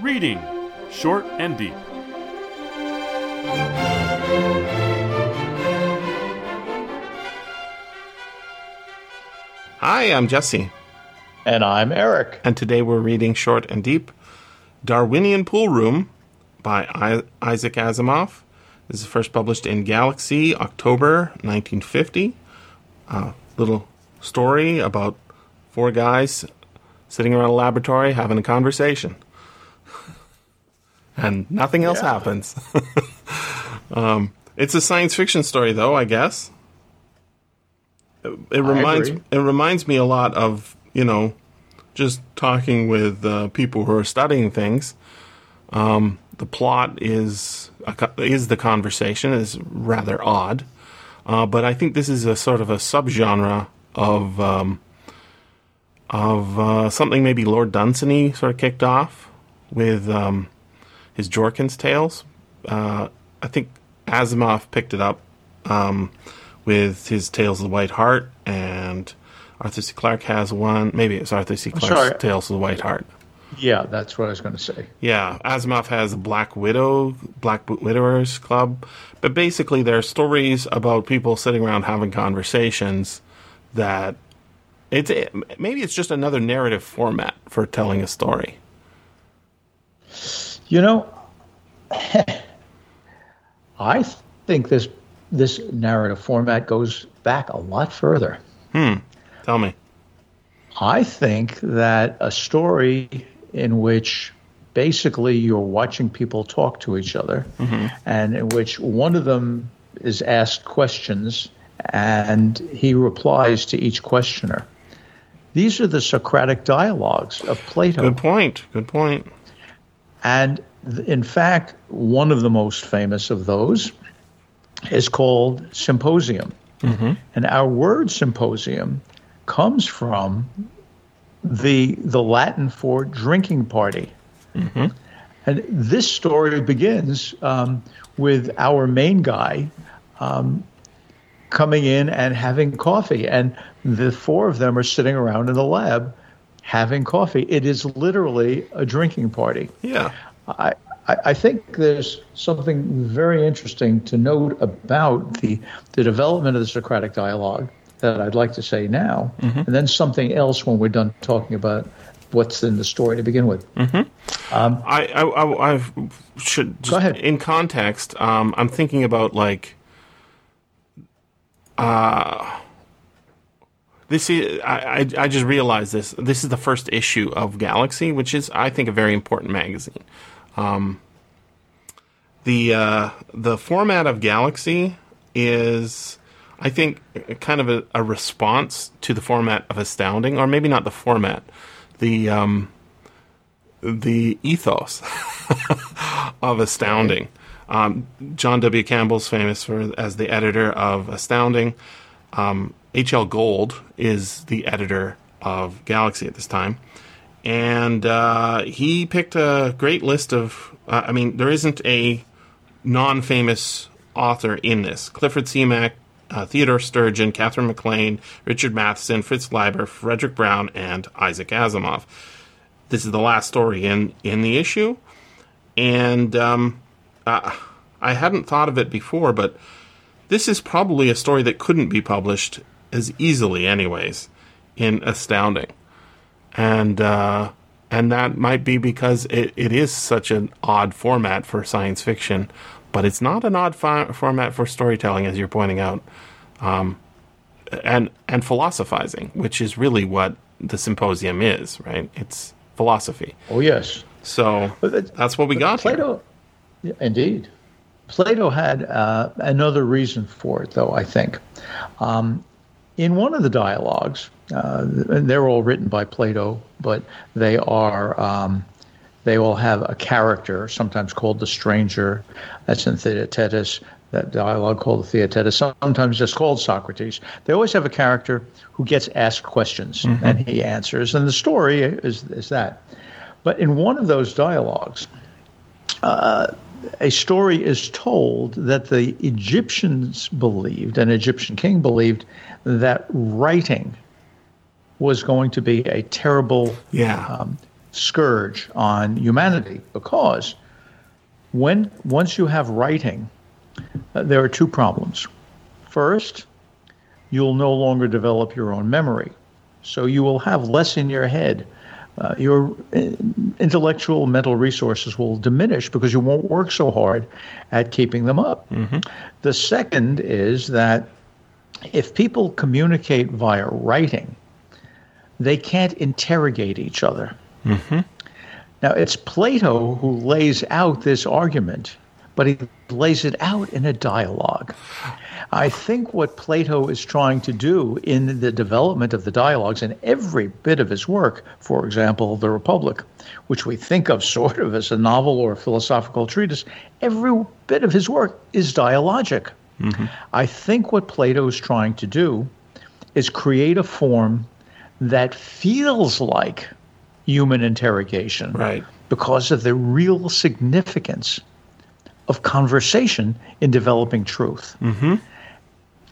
Reading Short and Deep. Hi, I'm Jesse, And I'm Eric. and today we're reading Short and Deep Darwinian Pool Room by I- Isaac Asimov. This is first published in Galaxy, October 1950. A little story about four guys sitting around a laboratory having a conversation. And nothing else Yeah. happens. um, it's a science fiction story, though, I guess. It, it reminds agree. it reminds me a lot of you know just talking with uh, people who are studying things. Um, the plot is a, is the conversation is rather odd, uh, but I think this is a sort of a subgenre of um, of uh, something maybe Lord Dunsany sort of kicked off with um, his Jorkens tales. Uh, I think Asimov picked it up um, with his Tales of the White Hart, and Arthur C. Clarke has one. Maybe it's Arthur C. Clarke's. Tales of the White Hart. Yeah, that's what I was going to say. Yeah, Asimov has Black Widow, Black Boot Widowers Club, but basically they're stories about people sitting around having conversations that it's maybe it's just another narrative format for telling a story. You know, I think this this narrative format goes back a lot further. Hmm. Tell me. I think that a story in which basically you're watching people talk to each other and in which one of them is asked questions and he replies to each questioner. These are the Socratic dialogues of Plato. Good point. Good point. And in fact, one of the most famous of those is called symposium. And our word symposium comes from the the Latin for drinking party. And this story begins um, with our main guy um, coming in and having coffee, and the four of them are sitting around in the lab having coffee. It is literally a drinking party. Yeah. I, I I think there's something very interesting to note about the, the development of the Socratic dialogue that I'd like to say now, and then something else when we're done talking about what's in the story to begin with. I, I, I, I should just, Go ahead. in context. Um, I'm thinking about like, uh, this is I, I, I just realized this. This is the first issue of Galaxy, which is I think a very important magazine. Um, the uh, the format of Galaxy is, I think, kind of a, a response to the format of Astounding, or maybe not the format, the um, the ethos of Astounding. Um, John W. Campbell's famous for as the editor of Astounding. Um, H.L. Gold is the editor of Galaxy at this time, and uh, he picked a great list of. Uh, I mean, there isn't a non-famous author in this. Clifford Simak, uh, Theodore Sturgeon, Katherine MacLean, Richard Matheson, Fritz Leiber, Fredric Brown, and Isaac Asimov. This is the last story in in the issue, and um, uh, I hadn't thought of it before, but this is probably a story that couldn't be published as easily, anyways, in Astounding, and uh, and that might be because it, it is such an odd format for science fiction, but it's not an odd fi- format for storytelling, as you're pointing out, um, and and philosophizing, which is really what the symposium is, right? It's philosophy. Oh yes, So that's what we got here. Plato, yeah, indeed. Plato had uh, another reason for it, though. I think um, in one of the dialogues, uh, and they're all written by Plato, but they are um, they all have a character, sometimes called the stranger. That's in Theaetetus. That dialogue called the Theaetetus, sometimes just called Socrates. They always have a character who gets asked questions and he answers, and the story is is that. But in one of those dialogues, a story is told that the Egyptians believed, an Egyptian king believed, that writing was going to be a terrible Yeah. um, scourge on humanity because when once you have writing, uh, there are two problems. First, you'll no longer develop your own memory, so you will have less in your head. Uh, your uh, intellectual mental resources will diminish because you won't work so hard at keeping them up. Mm-hmm. The second is that if people communicate via writing, they can't interrogate each other. Mm-hmm. Now, it's Plato who lays out this argument, but he lays it out in a dialogue. I think what Plato is trying to do in the development of the dialogues in every bit of his work, for example, The Republic, which we think of sort of as a novel or a philosophical treatise, every bit of his work is dialogic. Mm-hmm. I think what Plato is trying to do is create a form that feels like human interrogation. Right. Because of the real significance of conversation in developing truth. Mm-hmm.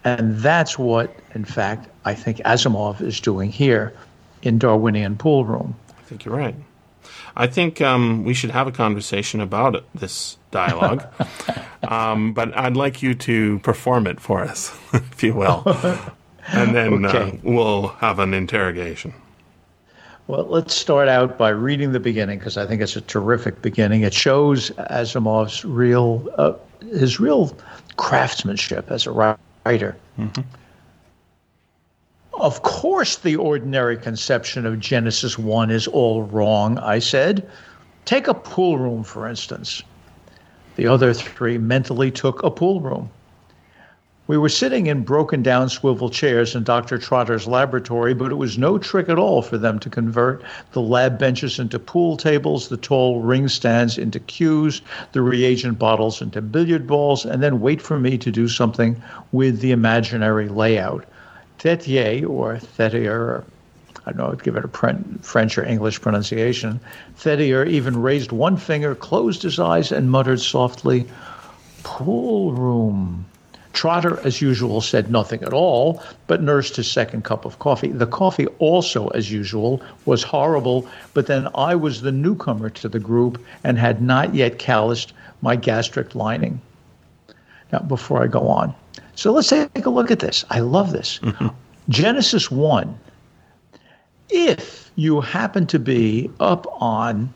And that's what, in fact, I think Asimov is doing here in Darwinian Pool Room. I think you're right. I think um, we should have a conversation about it, this dialogue. um, but I'd like you to perform it for us, if you will. And then uh, okay. uh, we'll have an interrogation. Well, let's start out by reading the beginning because I think it's a terrific beginning. It shows Asimov's real, uh, his real craftsmanship as a writer. Mm-hmm. Of course, the ordinary conception of Genesis 1 is all wrong, I said. Take a pool room, for instance. The other three mentally took a pool room. We were sitting in broken down swivel chairs in Dr. Trotter's laboratory, but it was no trick at all for them to convert the lab benches into pool tables, the tall ring stands into cues, the reagent bottles into billiard balls, and then wait for me to do something with the imaginary layout. Thethier, or Thethier, I don't know, I'd give it a French or English pronunciation. Thethier even raised one finger, closed his eyes, and muttered softly, Pool room. Trotter, as usual, said nothing at all, but nursed his second cup of coffee. The coffee, also, as usual, was horrible, but then I was the newcomer to the group and had not yet calloused my gastric lining. Now, before I go on, so let's take a look at this. I love this. Mm-hmm. Genesis 1. If you happen to be up on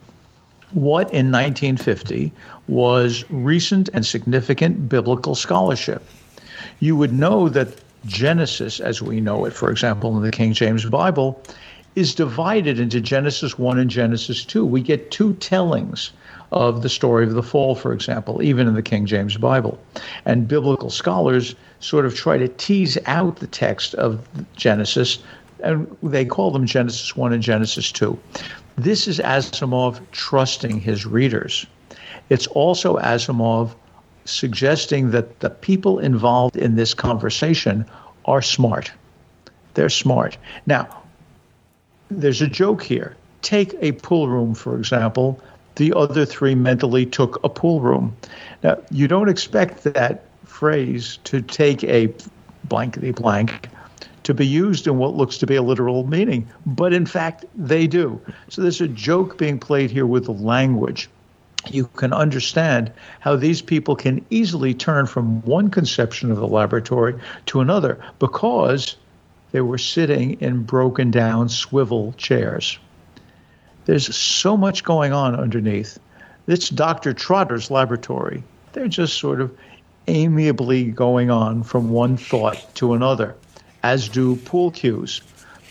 what in 1950 was recent and significant biblical scholarship, you would know that Genesis, as we know it, for example, in the King James Bible, is divided into Genesis 1 and Genesis 2. We get two tellings of the story of the fall, for example, even in the King James Bible. And biblical scholars sort of try to tease out the text of Genesis, and they call them Genesis 1 and Genesis 2. This is Asimov trusting his readers. It's also Asimov suggesting that the people involved in this conversation are smart. They're smart. Now, there's a joke here. Take a pool room, for example. The other three mentally took a pool room. Now, you don't expect that phrase to take a blankety blank to be used in what looks to be a literal meaning, but in fact, they do. So there's a joke being played here with the language. You can understand how these people can easily turn from one conception of the laboratory to another because they were sitting in broken down swivel chairs. There's so much going on underneath. It's Dr. Trotter's laboratory. They're just sort of amiably going on from one thought to another, as do pool cues.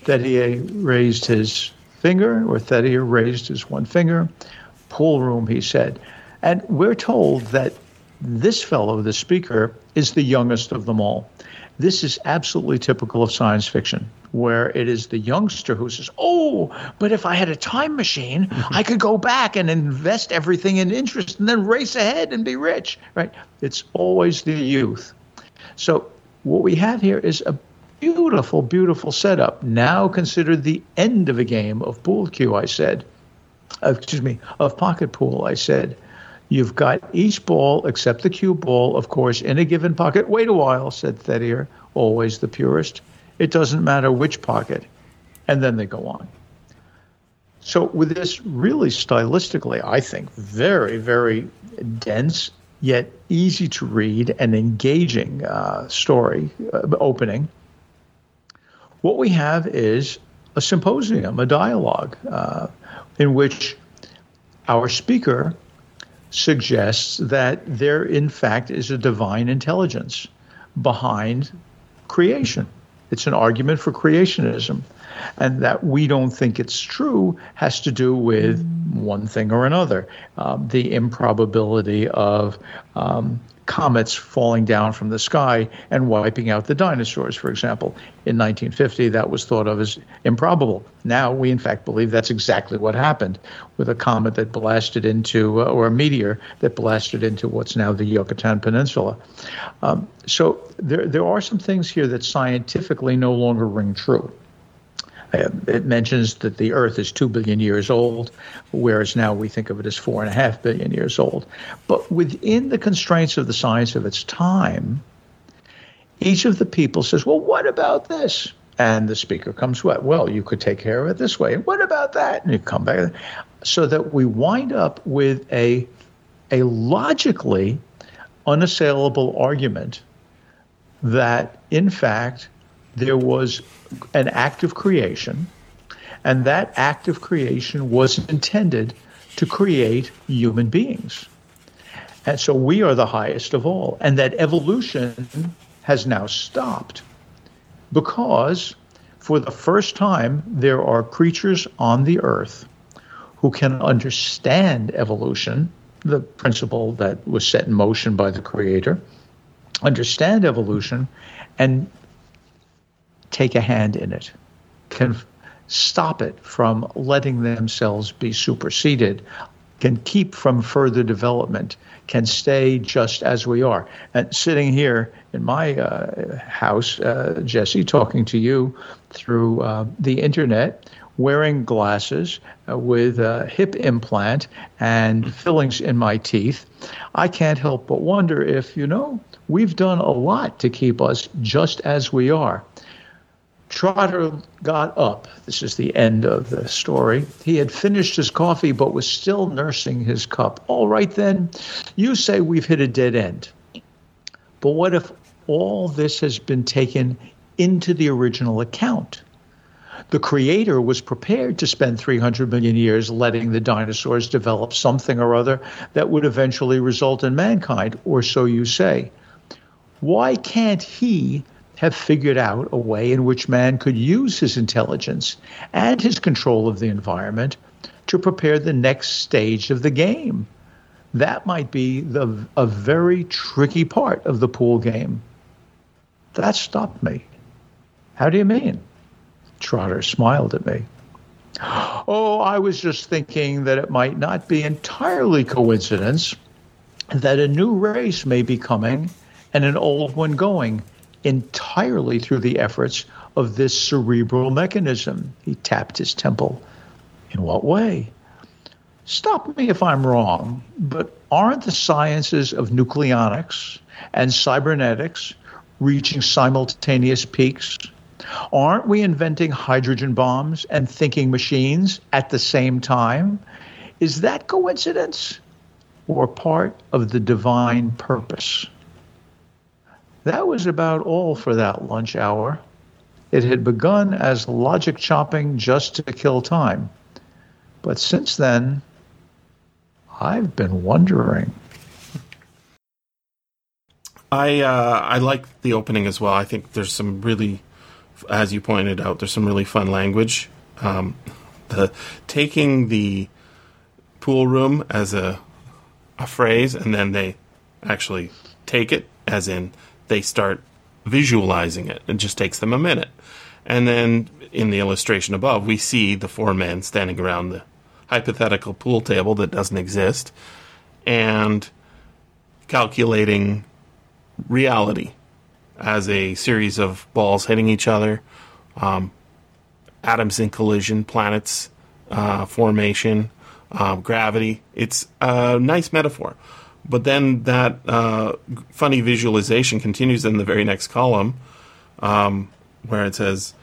Thethier raised his finger, or Thethier raised his one finger. Pool room, he said. And we're told that this fellow, the speaker, is the youngest of them all. This is absolutely typical of science fiction where it is the youngster who says, Oh, but if I had a time machine, mm-hmm. I could go back and invest everything in interest and then race ahead and be rich, right? It's always the youth. So, what we have here is a beautiful, beautiful setup. Now consider the end of a game of pool cue, I said. Uh, excuse me, of pocket pool, I said. You've got each ball except the cue ball, of course, in a given pocket. Wait a while, said Thethier, always the purist. It doesn't matter which pocket. And then they go on. So, with this really stylistically, I think, very, very dense, yet easy to read and engaging uh, story uh, opening, what we have is a symposium, a dialogue, uh, in which our speaker suggests that there, in fact, is a divine intelligence behind creation. It's an argument for creationism. And that we don't think it's true has to do with one thing or another um, the improbability of um, comets falling down from the sky and wiping out the dinosaurs, for example. In 1950, that was thought of as improbable. Now, we in fact believe that's exactly what happened with a comet that blasted into, uh, or a meteor that blasted into what's now the Yucatan Peninsula. Um, so there, there are some things here that scientifically no longer ring true. Uh, it mentions that the Earth is two billion years old, whereas now we think of it as four and a half billion years old. But within the constraints of the science of its time, each of the people says, Well, what about this? And the speaker comes, What? Well, you could take care of it this way. And What about that? And you come back. So that we wind up with a, a logically unassailable argument that, in fact, there was an act of creation, and that act of creation was intended to create human beings. And so we are the highest of all, and that evolution has now stopped because for the first time there are creatures on the earth who can understand evolution, the principle that was set in motion by the Creator, understand evolution, and take a hand in it, can stop it from letting themselves be superseded, can keep from further development, can stay just as we are. And sitting here in my uh, house, uh, Jesse, talking to you through uh, the internet, wearing glasses uh, with a hip implant and fillings in my teeth, I can't help but wonder if, you know, we've done a lot to keep us just as we are. Trotter got up. This is the end of the story. He had finished his coffee but was still nursing his cup. All right, then, you say we've hit a dead end. But what if all this has been taken into the original account? The creator was prepared to spend 300 million years letting the dinosaurs develop something or other that would eventually result in mankind, or so you say. Why can't he have figured out a way in which man could use his intelligence and his control of the environment to prepare the next stage of the game. That might be the, a very tricky part of the pool game. That stopped me. How do you mean? Trotter smiled at me. Oh, I was just thinking that it might not be entirely coincidence that a new race may be coming and an old one going entirely through the efforts of this cerebral mechanism. He tapped his temple. In what way? Stop me if I'm wrong, but aren't the sciences of nucleonics and cybernetics reaching simultaneous peaks? Aren't we inventing hydrogen bombs and thinking machines at the same time? Is that coincidence or part of the divine purpose? That was about all for that lunch hour. It had begun as logic chopping just to kill time. But since then, I've been wondering. I uh, I like the opening as well. I think there's some really, as you pointed out, there's some really fun language. Um, the taking the pool room as a a phrase, and then they actually take it as in they start visualizing it. It just takes them a minute. And then in the illustration above, we see the four men standing around the hypothetical pool table that doesn't exist and calculating reality as a series of balls hitting each other, um, atoms in collision, planets uh, formation, uh, gravity. It's a nice metaphor. But then that uh, funny visualization continues in the very next column, um, where it says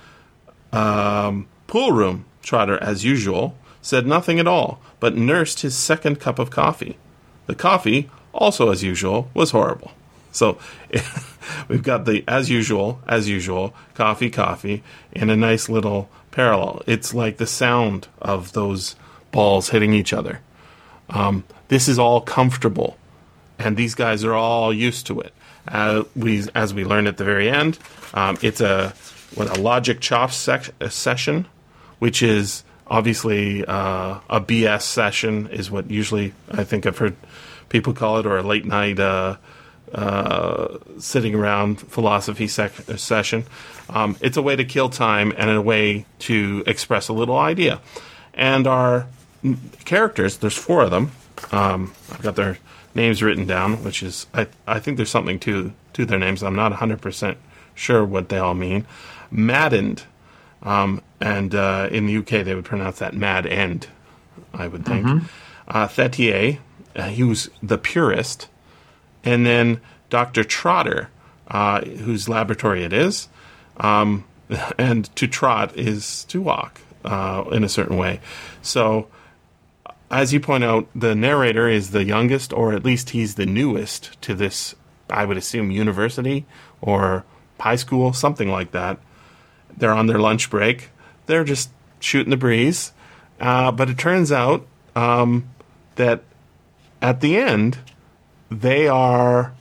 um, pool room trotter as usual. said nothing at all, but nursed his second cup of coffee. The coffee, also as usual, was horrible. So we've got the as usual, as usual, coffee, coffee, in a nice little parallel. It's like the sound of those balls hitting each other. Um, this is all comfortable, and these guys are all used to it. Uh, we, as we learn at the very end, um, it's a what a logic chop sec- session, which is obviously uh, a BS session, is what usually I think I've heard people call it, or a late night uh, uh, sitting around philosophy sec- session. Um, it's a way to kill time and a way to express a little idea. And our characters, there's four of them. Um, I've got their names written down, which is I, I think there's something to to their names. I'm not 100 percent sure what they all mean. Maddened, um, and uh, in the UK they would pronounce that mad end, I would think. Mm-hmm. Uh, Thettier, uh, he was the purist, and then Dr. Trotter, uh, whose laboratory it is, um, and to trot is to walk uh, in a certain way. So as you point out, the narrator is the youngest, or at least he's the newest to this, I would assume, university or high school, something like that. They're on their lunch break. They're just shooting the breeze. Uh, but it turns out um, that at the end, they are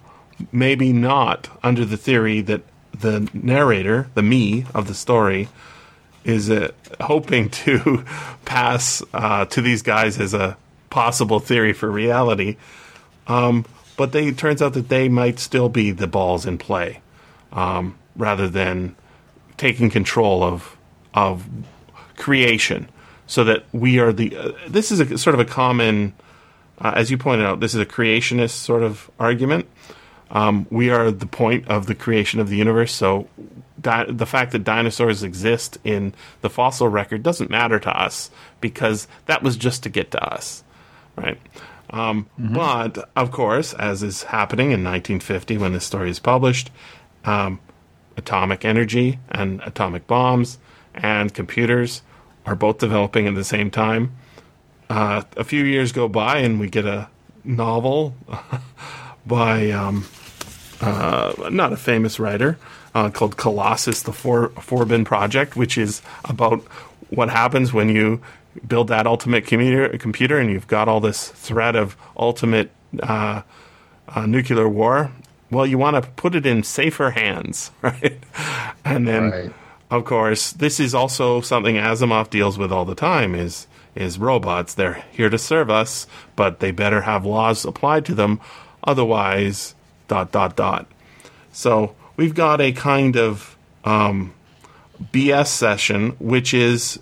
maybe not under the theory that the narrator, the me of the story, is uh, hoping to pass uh, to these guys as a possible theory for reality. Um, but they it turns out that they might still be the balls in play, um, rather than taking control of of creation, so that we are the. Uh, this is a sort of a common, uh, as you pointed out, this is a creationist sort of argument. Um, we are the point of the creation of the universe, so di- the fact that dinosaurs exist in the fossil record doesn't matter to us because that was just to get to us, right? Um, mm-hmm. But of course, as is happening in 1950 when this story is published, um, atomic energy and atomic bombs and computers are both developing at the same time. Uh, a few years go by and we get a novel by um, uh, not a famous writer, uh, called Colossus, the For- Forbin Project, which is about what happens when you build that ultimate computer, computer and you've got all this threat of ultimate uh, uh, nuclear war. Well, you want to put it in safer hands, right? And then, right. of course, this is also something Asimov deals with all the time: is is robots. They're here to serve us, but they better have laws applied to them, otherwise, dot dot dot. So we've got a kind of um, BS session, which is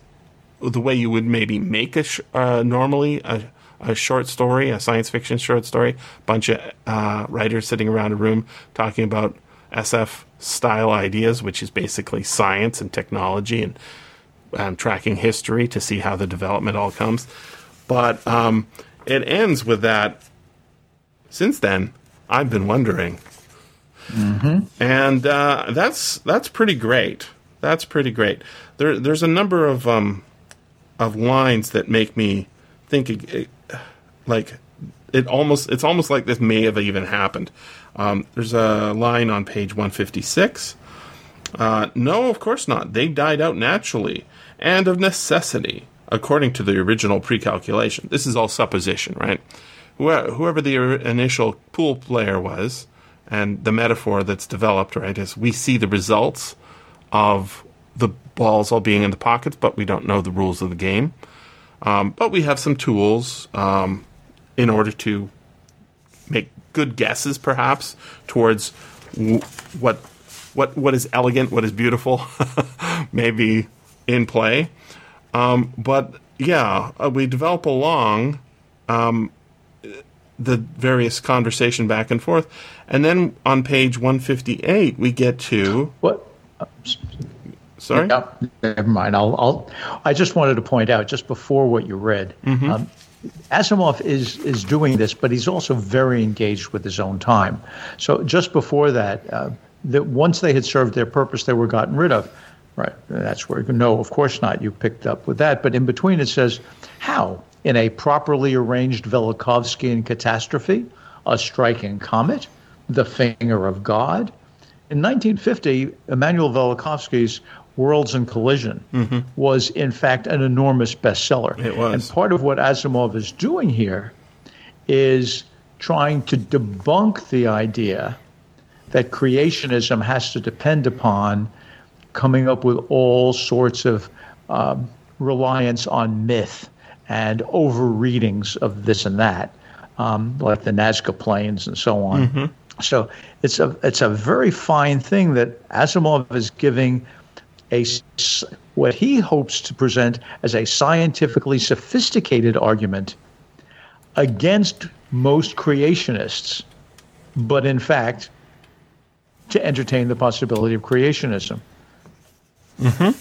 the way you would maybe make a sh- uh, normally a, a, short story, a science fiction short story. Bunch of uh, writers sitting around a room talking about SF style ideas, which is basically science and technology and um, tracking history to see how the development all comes. But um, it ends with that. Since then, I've been wondering Mm-hmm. And uh, that's that's pretty great. That's pretty great. There, there's a number of um, of lines that make me think it, like it almost it's almost like this may have even happened. Um, there's a line on page 156. Uh, no, of course not. They died out naturally and of necessity, according to the original pre-calculation. This is all supposition, right? Whoever the initial pool player was, and the metaphor that's developed, right, is we see the results of the balls all being in the pockets, but we don't know the rules of the game. Um, but we have some tools um, in order to make good guesses, perhaps, towards w- what what what is elegant, what is beautiful, maybe in play. Um, but yeah, uh, we develop along. Um, the various conversation back and forth. And then on page 158, we get to what? Sorry. Yeah, never mind. I'll, I'll. I just wanted to point out just before what you read. Mm-hmm. Um, Asimov is is doing this, but he's also very engaged with his own time. So just before that, uh, that once they had served their purpose, they were gotten rid of. Right. That's where, no, of course not. You picked up with that. But in between it says, how? In a properly arranged Velikovskyan catastrophe, a striking comet, the finger of God. In 1950, Emanuel Velikovsky's Worlds in Collision mm-hmm. was, in fact, an enormous bestseller. It was. And part of what Asimov is doing here is trying to debunk the idea that creationism has to depend upon coming up with all sorts of um, reliance on myth and overreadings of this and that, um, like the Nazca planes and so on. Mm-hmm. So it's a it's a very fine thing that Asimov is giving a what he hopes to present as a scientifically sophisticated argument against most creationists, but in fact to entertain the possibility of creationism. Mm-hmm.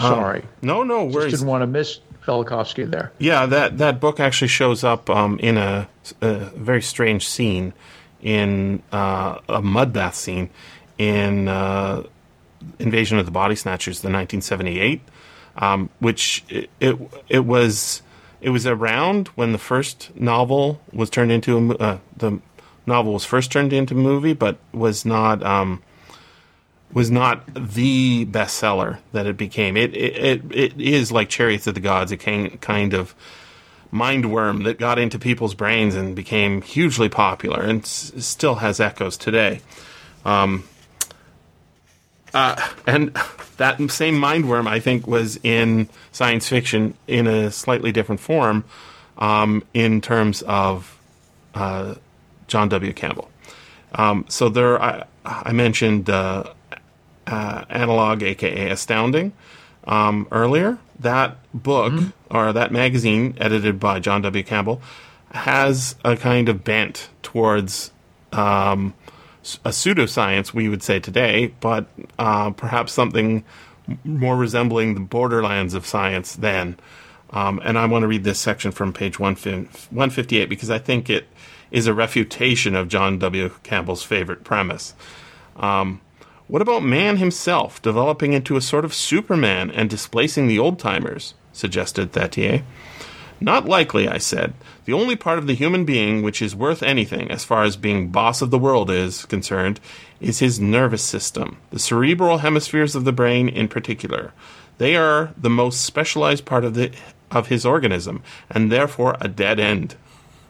Sorry. Um, no, no worries. Just didn't want to miss Velikovsky there. Yeah, that, that book actually shows up um, in a, a, very strange scene, in uh, a mud bath scene in uh, Invasion of the Body Snatchers, the 1978, um, which it, it, it was it was around when the first novel was turned into a uh, the novel was first turned into a movie, but was not um, was not the bestseller that it became. It it it, is like Chariots of the Gods, a kind of mind worm that got into people's brains and became hugely popular, and s- still has echoes today. Um, uh, and that same mind worm, I think, was in science fiction in a slightly different form, um, in terms of uh, John W. Campbell. Um, so there, I, I mentioned uh, uh, Analog, aka Astounding, um, earlier. That book mm-hmm. or that magazine, edited by John W. Campbell, has a kind of bent towards um, a pseudoscience, we would say today, but uh, perhaps something more resembling the borderlands of science then. Um, and I want to read this section from page 158 because I think it is a refutation of John W. Campbell's favorite premise. Um, what about man himself developing into a sort of Superman and displacing the old timers? suggested Thaitier. Not likely, I said. The only part of the human being which is worth anything, as far as being boss of the world is concerned, is his nervous system, the cerebral hemispheres of the brain in particular. They are the most specialized part of the of his organism, and therefore a dead end.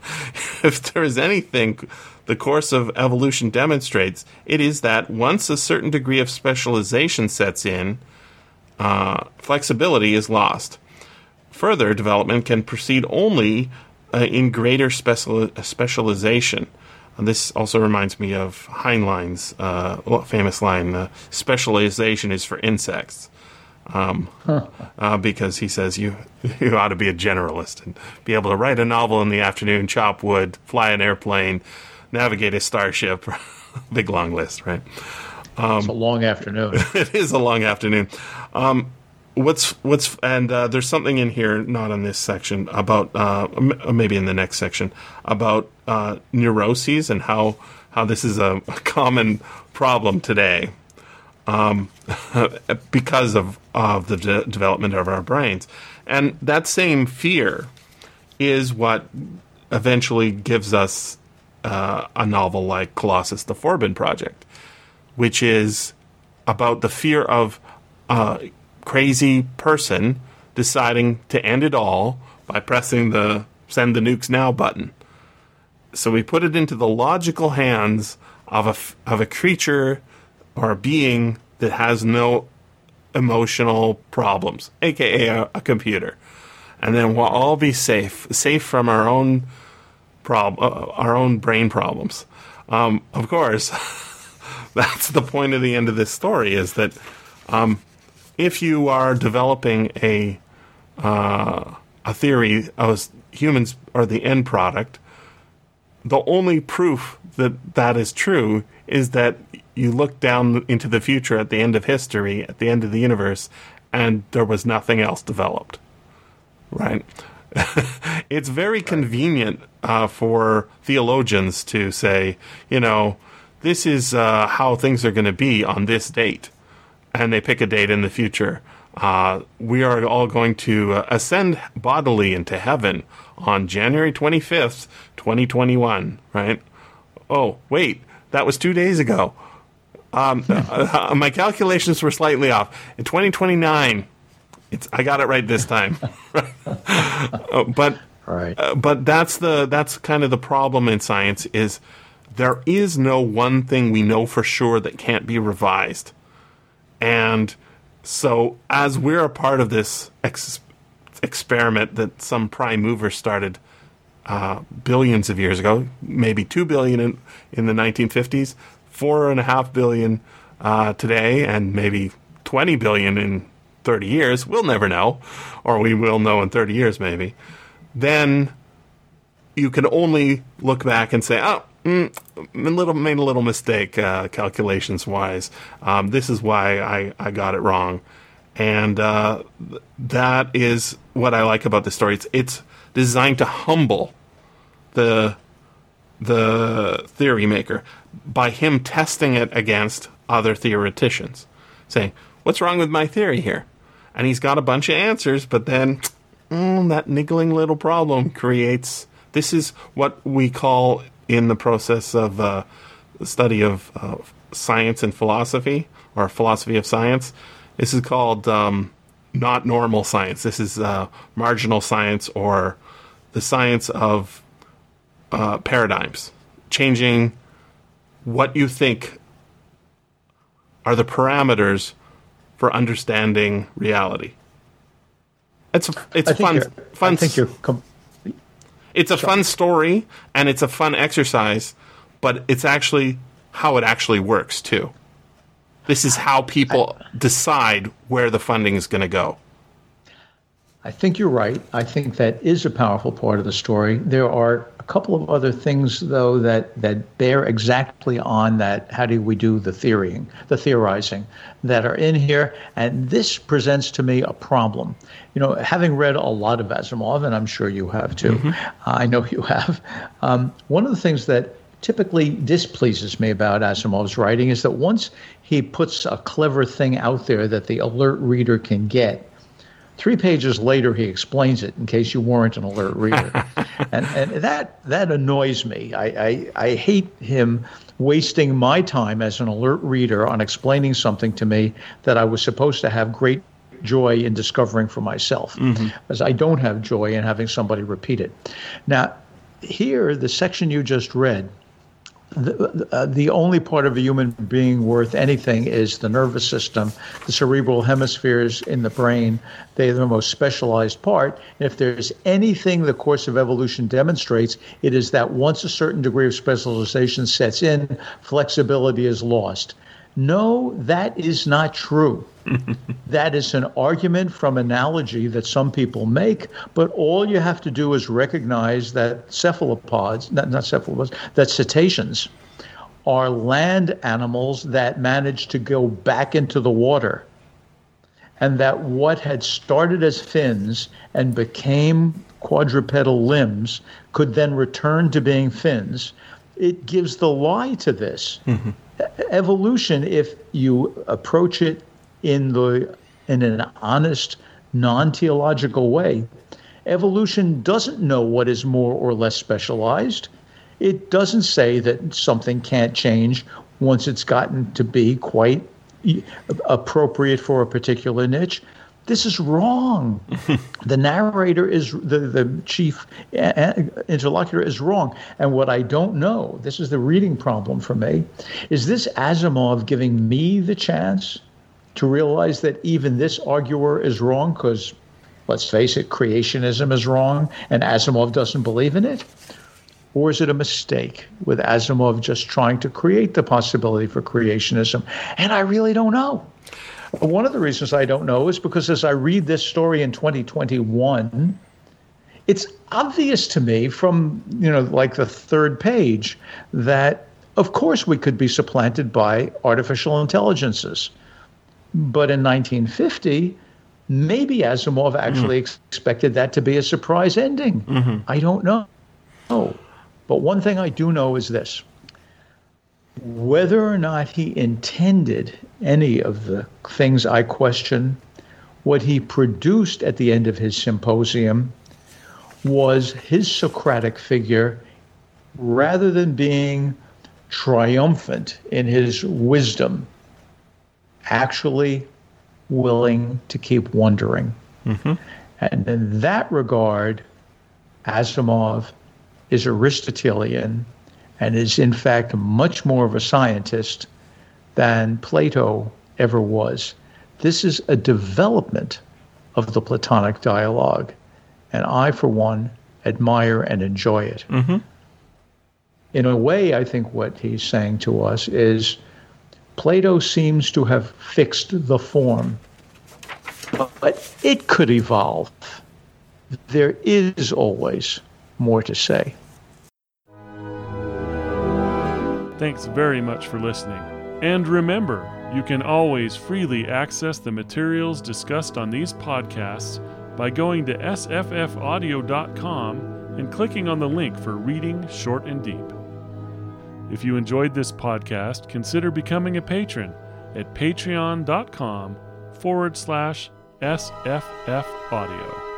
if there is anything the course of evolution demonstrates, it is that once a certain degree of specialization sets in, uh, flexibility is lost. Further development can proceed only uh, in greater special- specialization. And this also reminds me of Heinlein's uh, famous line uh, specialization is for insects. Um, huh. uh, because he says you you ought to be a generalist and be able to write a novel in the afternoon, chop wood, fly an airplane, navigate a starship. Big long list, right? Um, it's a long afternoon. it is a long afternoon. Um, what's what's and uh, there's something in here, not in this section, about uh, maybe in the next section about uh, neuroses and how how this is a, a common problem today um, because of, of the de- development of our brains. And that same fear is what eventually gives us uh, a novel like Colossus the Forbin Project, which is about the fear of a crazy person deciding to end it all by pressing the send the nukes now button. So we put it into the logical hands of a, of a creature or a being that has no emotional problems, aka a, a computer. And then we'll all be safe, safe from our own prob- uh, our own brain problems. Um, of course, that's the point of the end of this story is that um, if you are developing a uh, a theory of humans are the end product, the only proof that that is true is that you look down into the future at the end of history, at the end of the universe, and there was nothing else developed. Right? it's very convenient uh, for theologians to say, you know, this is uh, how things are going to be on this date. and they pick a date in the future. Uh, we are all going to uh, ascend bodily into heaven on January 25th, 2021, right? Oh, wait, that was two days ago. Um, my calculations were slightly off. In 2029, it's I got it right this time. Uh, but Right. uh, but that's the that's kind of the problem in science is there is no one thing we know for sure that can't be revised. And so as we're a part of this ex- experiment that some prime mover started uh, billions of years ago, maybe two billion in, in the 1950s, four and a half billion uh, today, and maybe 20 billion in 30 years. We'll never know, or we will know in 30 years maybe. Then you can only look back and say, "Oh, mm, little made a little mistake uh, calculations wise. Um, this is why I, I got it wrong." And uh, that is what I like about the story. It's it's designed to humble the the theory maker by him testing it against other theoreticians, saying, "What's wrong with my theory here?" And he's got a bunch of answers, but then mm, that niggling little problem creates. This is what we call in the process of uh, the study of uh, science and philosophy, or philosophy of science. This is called um, not normal science. This is uh, marginal science, or the science of uh, paradigms, changing what you think are the parameters for understanding reality. It's a, it's I a fun fun I think you're com- it's a fun story and it's a fun exercise, but it's actually how it actually works too. This is how people decide where the funding is going to go. I think you're right. I think that is a powerful part of the story. There are a couple of other things, though, that, that bear exactly on that. How do we do the theorying, the theorizing that are in here? And this presents to me a problem. You know, having read a lot of Asimov, and I'm sure you have too, I know you have, um, one of the things that typically displeases me about Asimov's writing is that once he puts a clever thing out there that the alert reader can get, Three pages later, he explains it in case you weren't an alert reader, and and that that annoys me. I, I I hate him wasting my time as an alert reader on explaining something to me that I was supposed to have great joy in discovering for myself, mm-hmm. as I don't have joy in having somebody repeat it. Now, here, the section you just read the, uh, the only part of a human being worth anything is the nervous system, the cerebral hemispheres in the brain. They're the most specialized part. And if there's anything the course of evolution demonstrates, it is that once a certain degree of specialization sets in, flexibility is lost. No, that is not true. that is an argument from analogy that some people make, but all you have to do is recognize that cephalopods, not, not cephalopods, that cetaceans are land animals that manage to go back into the water. And that what had started as fins and became quadrupedal limbs could then return to being fins. It gives the lie to this. Mm-hmm. Evolution, if you approach it in the in an honest, non-theological way, evolution doesn't know what is more or less specialized. It doesn't say that something can't change once it's gotten to be quite appropriate for a particular niche. This is wrong. the narrator is the, the chief interlocutor is wrong. And what I don't know, this is the reading problem for me, is this Asimov giving me the chance to realize that even this arguer is wrong because, let's face it, creationism is wrong and Asimov doesn't believe in it? Or is it a mistake with Asimov just trying to create the possibility for creationism? And I really don't know. One of the reasons I don't know is because as I read this story in 2021, it's obvious to me from, you know, like the third page that, of course, we could be supplanted by artificial intelligences. But in 1950, maybe Asimov actually mm. expected that to be a surprise ending. Mm-hmm. I don't know. Oh. But one thing I do know is this whether or not he intended any of the things I question. What he produced at the end of his symposium was his Socratic figure, rather than being triumphant in his wisdom, actually willing to keep wondering. Mm-hmm. And in that regard, Asimov is Aristotelian and is, in fact, much more of a scientist than Plato ever was. This is a development of the Platonic dialogue, and I, for one, admire and enjoy it. Mm-hmm. In a way, I think what he's saying to us is Plato seems to have fixed the form, but it could evolve. There is always more to say. Thanks very much for listening. And remember, you can always freely access the materials discussed on these podcasts by going to sffaudio.com and clicking on the link for Reading Short and Deep. If you enjoyed this podcast, consider becoming a patron at patreon.com forward slash SFF Audio.